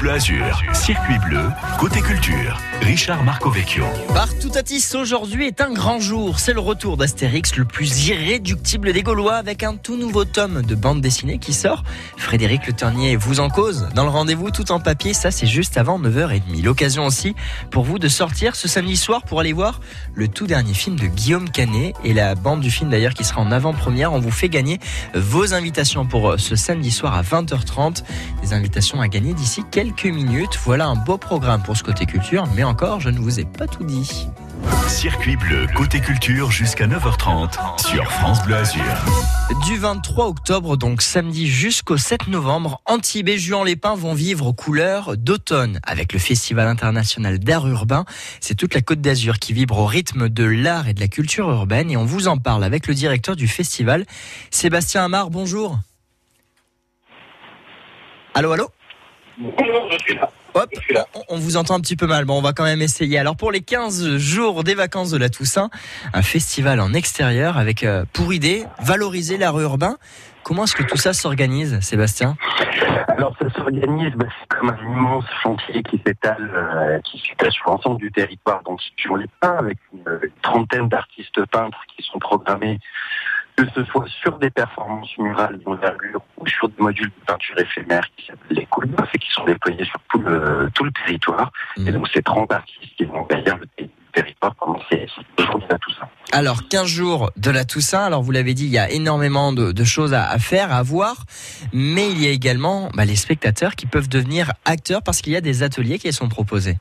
Bleu Azur, circuit bleu, côté culture. Richard Marcovecchio. Partout à Tis, aujourd'hui est un grand jour. C'est le retour d'Astérix, le plus irréductible des Gaulois, avec un tout nouveau tome de bande dessinée qui sort. Frédéric Le Ternier vous en cause. Dans le rendez-vous tout en papier, ça c'est juste avant 9h30. L'occasion aussi pour vous de sortir ce samedi soir pour aller voir le tout dernier film de Guillaume Canet et la bande du film d'ailleurs qui sera en avant-première. On vous fait gagner vos invitations pour ce samedi soir à 20h30. Des invitations à gagner d'ici quelques minutes. Voilà un beau programme pour ce côté culture, mais encore, je ne vous ai pas tout dit. Circuit bleu, côté culture jusqu'à 9h30 sur France Bleu Azur. Du 23 octobre, donc samedi jusqu'au 7 novembre, Antibes et Juan-les-Pins vont vivre aux couleurs d'automne avec le Festival international d'art urbain. C'est toute la Côte d'Azur qui vibre au rythme de l'art et de la culture urbaine et on vous en parle avec le directeur du festival, Sébastien Amar. Bonjour. Allô, allô? Hop, on vous entend un petit peu mal. Bon, on va quand même essayer. Alors pour les 15 jours des vacances de la Toussaint, un festival en extérieur avec euh, pour idée valoriser l'art urbain. Comment est-ce que tout ça s'organise, Sébastien? Alors ça s'organise, bah, c'est comme un immense chantier qui s'étale, euh, qui s'étale sur l'ensemble du territoire. Donc sur les peints, avec une trentaine d'artistes peintres qui sont programmés que ce soit sur des performances murales d'envergure ou sur des modules de peinture éphémère qui s'appellent les coups et qui sont déployés sur tout le, tout le territoire. Mhm. Et donc, c'est 30 artistes qui vont derrière le ter- territoire pendant ces jours de tout ça. Alors 15 jours de la Toussaint. Alors vous l'avez dit, il y a énormément de, de choses à, à faire, à voir, mais il y a également bah, les spectateurs qui peuvent devenir acteurs parce qu'il y a des ateliers qui sont proposés.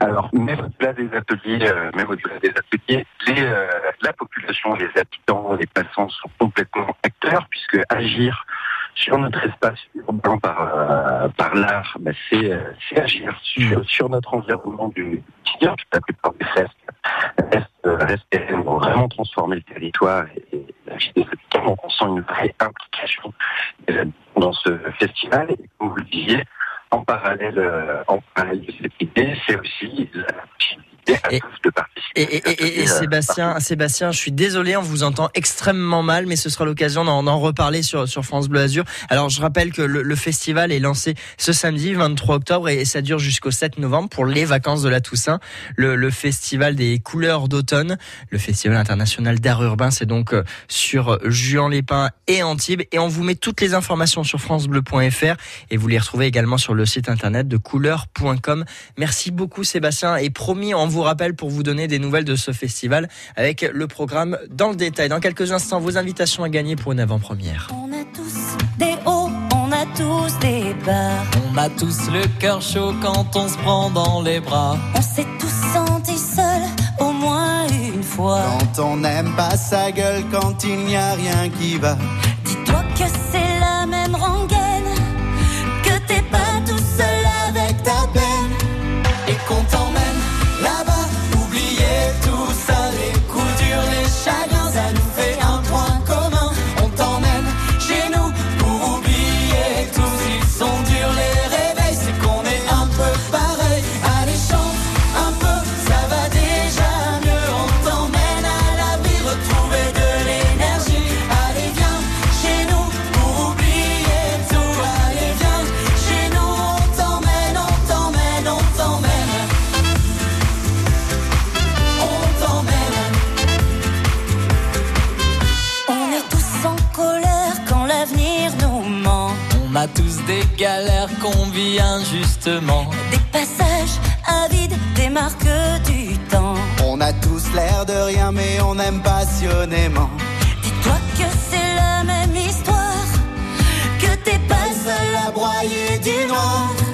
Alors, même au-delà des ateliers, euh, même au-delà des ateliers, les, euh, la population, les habitants, les passants sont complètement acteurs, puisque agir sur notre espace urbain par, euh, par l'art, bah, c'est, euh, c'est agir sur, sur notre environnement du quotidien. La plupart des euh, restent pérennes, vont vraiment transformer le territoire et, et la vie des habitants. Donc, on sent une vraie implication dans ce festival. Et comme vous le disiez, en parallèle, euh, en parallèle de cette idée, c'est aussi la Et- tous de participer. Et, et- et- et- et Sébastien, Sébastien, je suis désolé, on vous entend extrêmement mal, mais ce sera l'occasion d'en reparler sur, sur France Bleu Azur. Alors, je rappelle que le, le festival est lancé ce samedi 23 octobre et ça dure jusqu'au 7 novembre pour les vacances de la Toussaint. Le, le festival des couleurs d'automne, le festival international d'art urbain, c'est donc euh, sur Juan-les-Pins et Antibes. Et on vous met toutes les informations sur francebleu.fr et vous les retrouvez également sur le site internet de couleurs.com. Merci beaucoup Sébastien et promis on vous rappelle pour vous donner des nouvelles de ce festival avec le programme dans le détail. Dans quelques instants, vos invitations à gagner pour une avant-première. On a tous des hauts, on a tous des bas. On a tous le cœur chaud quand on se prend dans les bras. On s'est tous sentis seuls au moins une fois. Quand on n'aime pas sa gueule, quand il n'y a rien qui va. Des passages avides, des marques du temps. On a tous l'air de rien, mais on aime passionnément. Dis-toi que c'est la même histoire, que t'es pas seul à broyer du noir.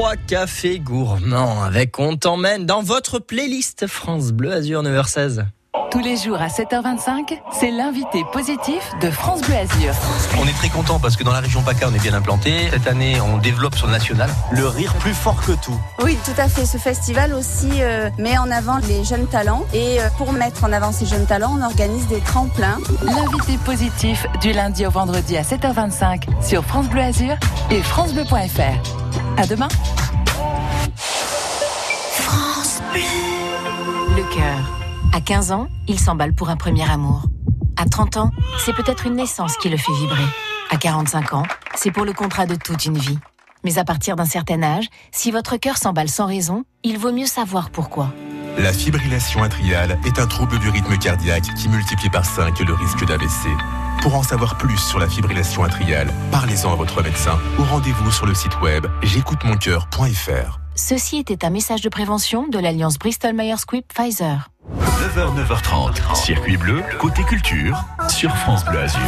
3 cafés gourmands avec On t'emmène dans votre playlist France Bleu Azur 9h16. Tous les jours à 7h25, c'est l'invité positif de France Bleu Azur. On est très content parce que dans la région PACA, on est bien implanté. Cette année, on développe sur le national. Le rire plus fort que tout. Oui, tout à fait. Ce festival aussi euh, met en avant les jeunes talents. Et euh, pour mettre en avant ces jeunes talents, on organise des tremplins. L'invité positif du lundi au vendredi à 7h25 sur France Bleu Azur et FranceBleu.fr. À demain. France Bleu. Le cœur. À 15 ans, il s'emballe pour un premier amour. À 30 ans, c'est peut-être une naissance qui le fait vibrer. À 45 ans, c'est pour le contrat de toute une vie. Mais à partir d'un certain âge, si votre cœur s'emballe sans raison, il vaut mieux savoir pourquoi. La fibrillation atriale est un trouble du rythme cardiaque qui multiplie par 5 le risque d'AVC. Pour en savoir plus sur la fibrillation atriale, parlez-en à votre médecin ou rendez-vous sur le site web j'écoutemoncoeur.fr. Ceci était un message de prévention de l'alliance Bristol-Myers Squibb Pfizer. 9h, 9h30, circuit bleu, côté culture, sur France Bleu Azur.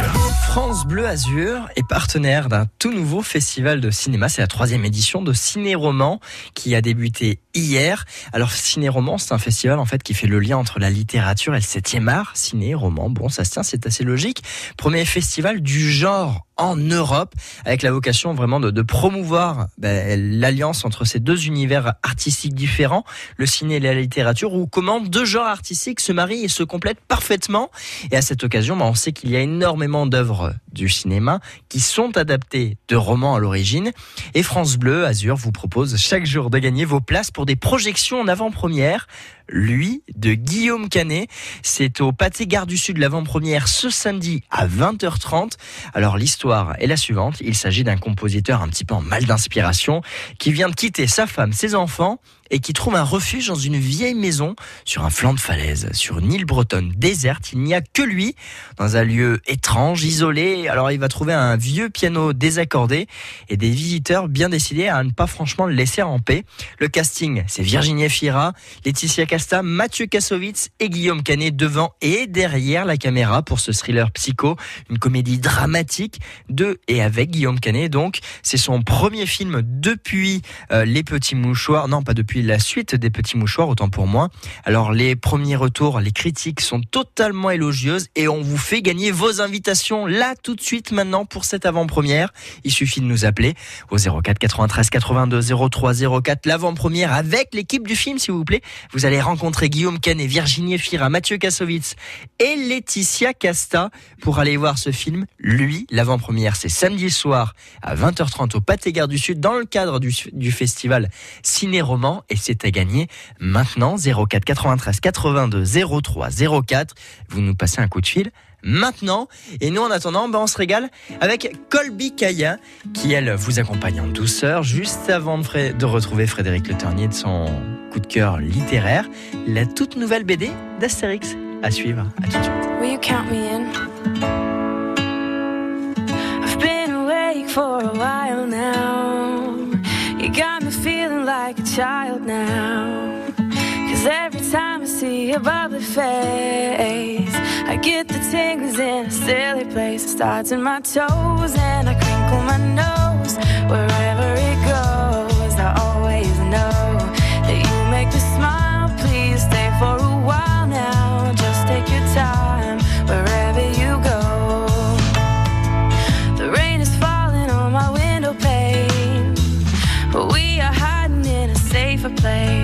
France Bleu Azur est partenaire d'un tout nouveau festival de cinéma. C'est la troisième édition de Ciné Roman qui a débuté hier. Alors Ciné Roman, c'est un festival en fait qui fait le lien entre la littérature et le 7e art. Ciné Roman, bon ça se tient, c'est assez logique. Premier festival du genre en Europe, avec la vocation vraiment de, promouvoir ben, l'alliance entre ces deux univers artistiques différents, le ciné et la littérature, où comment deux genres artistiques se marient et se complètent parfaitement. Et à cette occasion, ben, on sait qu'il y a énormément d'œuvres du cinéma qui sont adaptées de romans à l'origine. Et France Bleu Azur vous propose chaque jour de gagner vos places pour des projections en avant-première lui, de Guillaume Canet. C'est au Pâté Gare du Sud l'avant-première ce samedi à 20h30. Alors l'histoire est la suivante. Il s'agit d'un compositeur un petit peu en mal d'inspiration qui vient de quitter sa femme, ses enfants et qui trouve un refuge dans une vieille maison sur un flanc de falaise, sur une île bretonne déserte. Il n'y a que lui, dans un lieu étrange, isolé. Alors il va trouver un vieux piano désaccordé et des visiteurs bien décidés à ne pas franchement le laisser en paix. Le casting, c'est Virginie Fira, Laetitia Casta, Mathieu Kassovitz et Guillaume Canet devant et derrière la caméra pour ce thriller psycho, une comédie dramatique de et avec Guillaume Canet. Donc c'est son premier film depuis euh, Les Petits Mouchoirs, non pas depuis la suite des Petits Mouchoirs, autant pour moi. Alors les premiers retours, les critiques sont totalement élogieuses et on vous fait gagner vos invitations là tout de suite maintenant pour cette avant-première. Il suffit de nous appeler au 04 93 82 03 04 l'avant-première avec l'équipe du film s'il vous plaît. Vous allez rencontrer Guillaume Canet, Virginie Fira, Mathieu Kassovitz et Laetitia Casta pour aller voir ce film. Lui, l'avant-première, c'est samedi soir à 20h30 au Pâté du Sud dans le cadre du, du festival Ciné-Roman et c'est à gagner maintenant 04 93 82 03 04. Vous nous passez un coup de fil maintenant. Et nous, en attendant, ben, on se régale avec Colby Kaya, qui, elle, vous accompagne en douceur, juste avant de, retrouver Frédéric Le Ternier de son coup de cœur littéraire, la toute nouvelle BD d'Astérix. À suivre. À tout de suite. I your bubbly face, I get the tingles in a silly place. It starts in my toes and I crinkle my nose. Wherever it goes, I always know that you make me smile. Please stay for a while now. Just take your time wherever you go. The rain is falling on my window pane, but we are hiding in a safer place.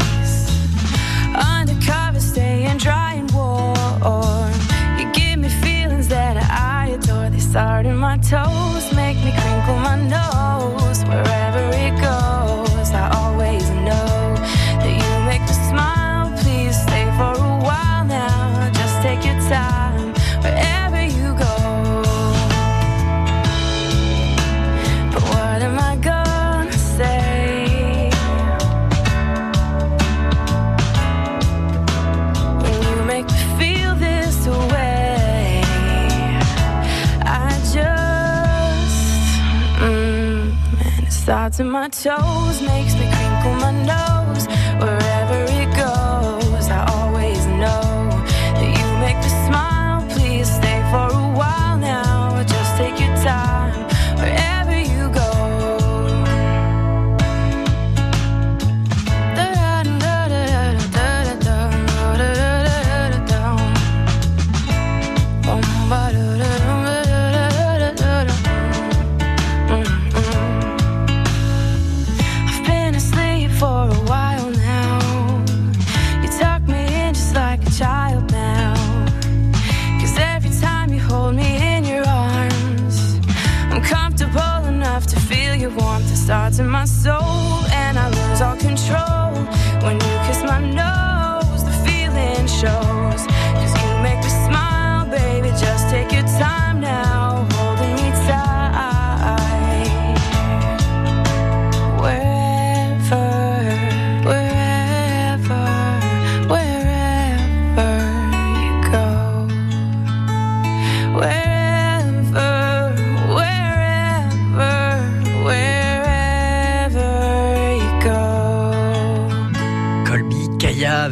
Starts in my toes, makes me crinkle my nose. Wherever it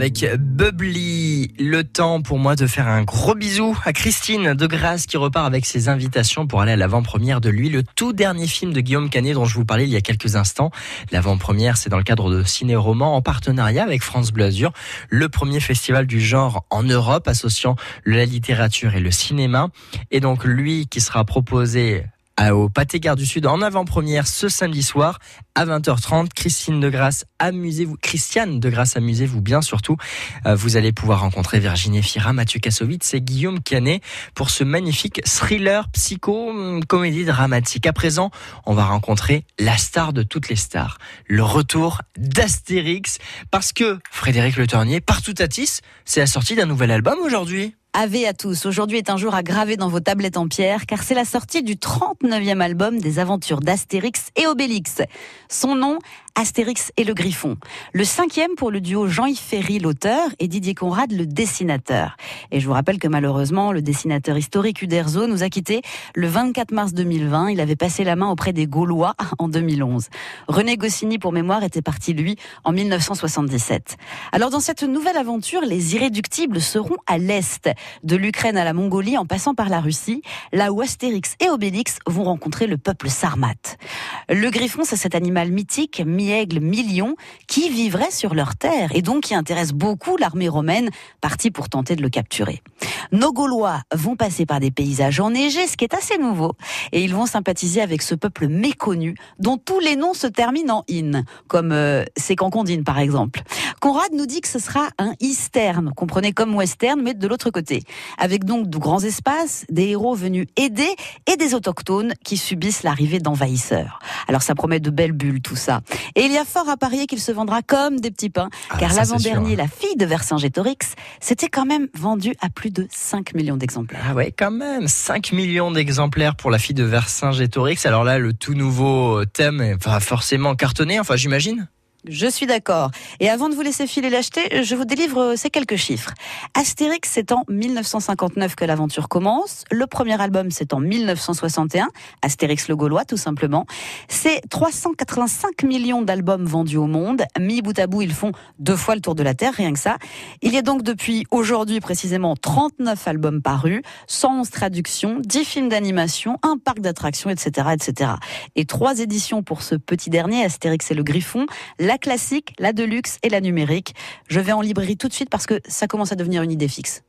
avec Bubbly. Le temps pour moi de faire un gros bisou à Christine de Grasse qui repart avec ses invitations pour aller à l'avant-première de lui, le tout dernier film de Guillaume Canet dont je vous parlais il y a quelques instants. L'avant-première, c'est dans le cadre de Ciné-Roman en partenariat avec France Bleu Azur, le premier festival du genre en Europe associant la littérature et le cinéma. Et donc lui qui sera proposé au Pâté Gare du Sud en avant-première ce samedi soir à 20h30. Christine de Grasse, amusez-vous. Christiane de Grasse, amusez-vous bien surtout. Euh, vous allez pouvoir rencontrer Virginie Fira, Mathieu Kassovitz et Guillaume Canet pour ce magnifique thriller psycho hum, comédie dramatique. À présent, on va rencontrer la star de toutes les stars, le retour d'Astérix parce que Frédéric Le Tornier, partout à Tis, c'est la sortie d'un nouvel album aujourd'hui. Ave à tous. Aujourd'hui est un jour à graver dans vos tablettes en pierre car c'est la sortie du 39e album des aventures d'Astérix et Obélix. Son nom, Astérix et le Griffon. Le cinquième pour le duo Jean-Yves Ferry, l'auteur, et Didier Conrad, le dessinateur. Et je vous rappelle que malheureusement, le dessinateur historique Uderzo nous a quittés le 24 mars 2020. Il avait passé la main auprès des Gaulois en 2011. René Goscinny, pour mémoire, était parti, lui, en 1977. Alors dans cette nouvelle aventure, les irréductibles seront à l'Est, de l'Ukraine à la Mongolie en passant par la Russie, là où Astérix et Obélix vont rencontrer le peuple sarmate. Le griffon, c'est cet animal mythique, mi-aigle, mi-lion, qui vivrait sur leur terre et donc qui intéresse beaucoup l'armée romaine, partie pour tenter de le capturer. Nos Gaulois vont passer par des paysages enneigés, ce qui est assez nouveau, et ils vont sympathiser avec ce peuple méconnu, dont tous les noms se terminent en in, comme euh, c'est Cancondine par exemple. Conrad nous dit que ce sera un eastern, comprenez comme western, mais de l'autre côté, avec donc de grands espaces, des héros venus aider et des autochtones qui subissent l'arrivée d'envahisseurs. Alors ça promet de belles bulles tout ça. Et il y a fort à parier qu'il se vendra comme des petits pains, Ah, car l'avant-dernier, hein. la fille de Vercingétorix, c'était quand même vendu à plus de 5 millions d'exemplaires. Ah ouais, quand même, 5 millions d'exemplaires pour la fille de Vercingétorix. Alors là, le tout nouveau thème va forcément cartonner, enfin j'imagine. Je suis d'accord. Et avant de vous laisser filer l'acheter, je vous délivre euh, ces quelques chiffres. Astérix, c'est en 1959 que l'aventure commence. Le premier album, c'est en 1961. Astérix le Gaulois, tout simplement. C'est 385 millions d'albums vendus au monde. Mis bout à bout, ils font deux fois le tour de la Terre, rien que ça. Il y a donc depuis aujourd'hui précisément 39 albums parus, 111 traductions, 10 films d'animation, un parc d'attractions, etc., etc. Et trois éditions pour ce petit dernier, Astérix et le Griffon, classique, la deluxe et la numérique. Je vais en librairie tout de suite parce que ça commence à devenir une idée fixe.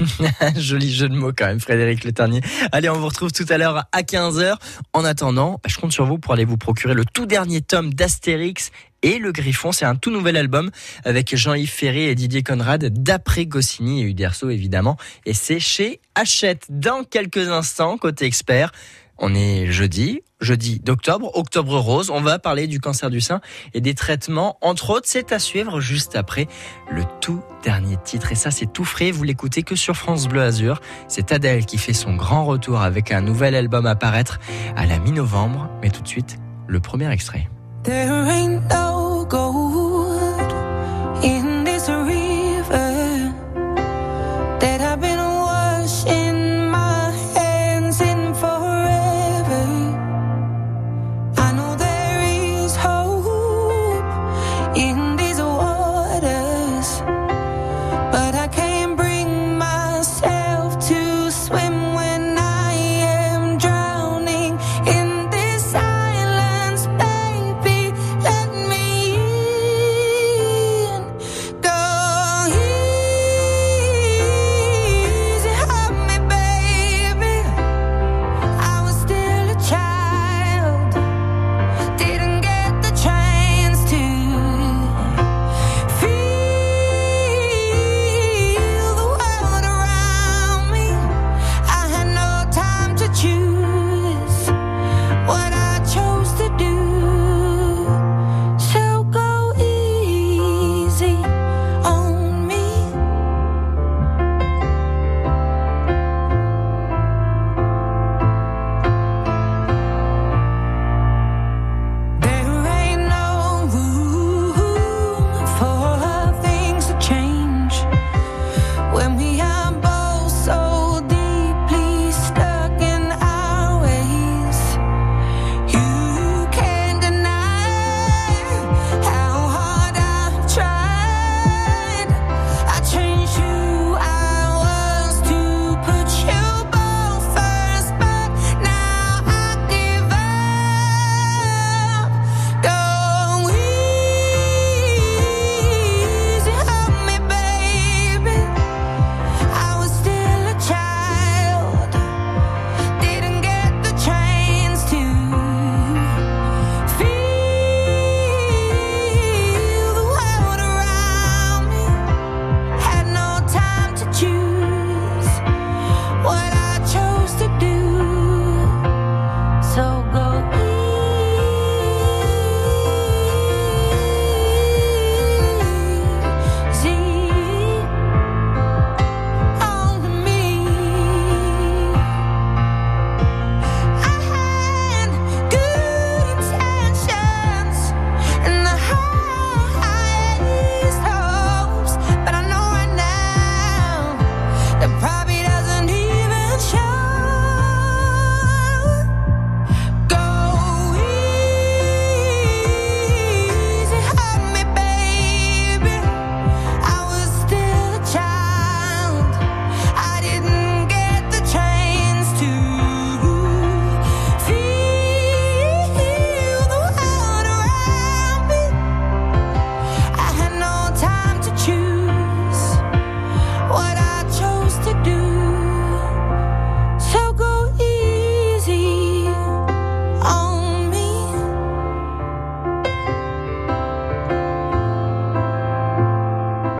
Joli jeu de mots quand même, Frédéric Le Ternier. Allez, on vous retrouve tout à l'heure à 15h. En attendant, bah, je compte sur vous pour aller vous procurer le tout dernier tome d'Astérix et le Griffon. C'est un tout nouvel album avec Jean-Yves Ferré et Didier Conrad, d'après Goscinny et Uderso évidemment. Et c'est chez Hachette. Dans quelques instants, côté expert, on est jeudi, jeudi d'octobre, octobre rose. On va parler du cancer du sein et des traitements. Entre autres, c'est à suivre juste après le tout dernier titre. Et ça, c'est tout frais. Vous l'écoutez que sur France Bleu Azur. C'est Adèle qui fait son grand retour avec un nouvel album à paraître à la mi-novembre. Mais tout de suite, le premier extrait.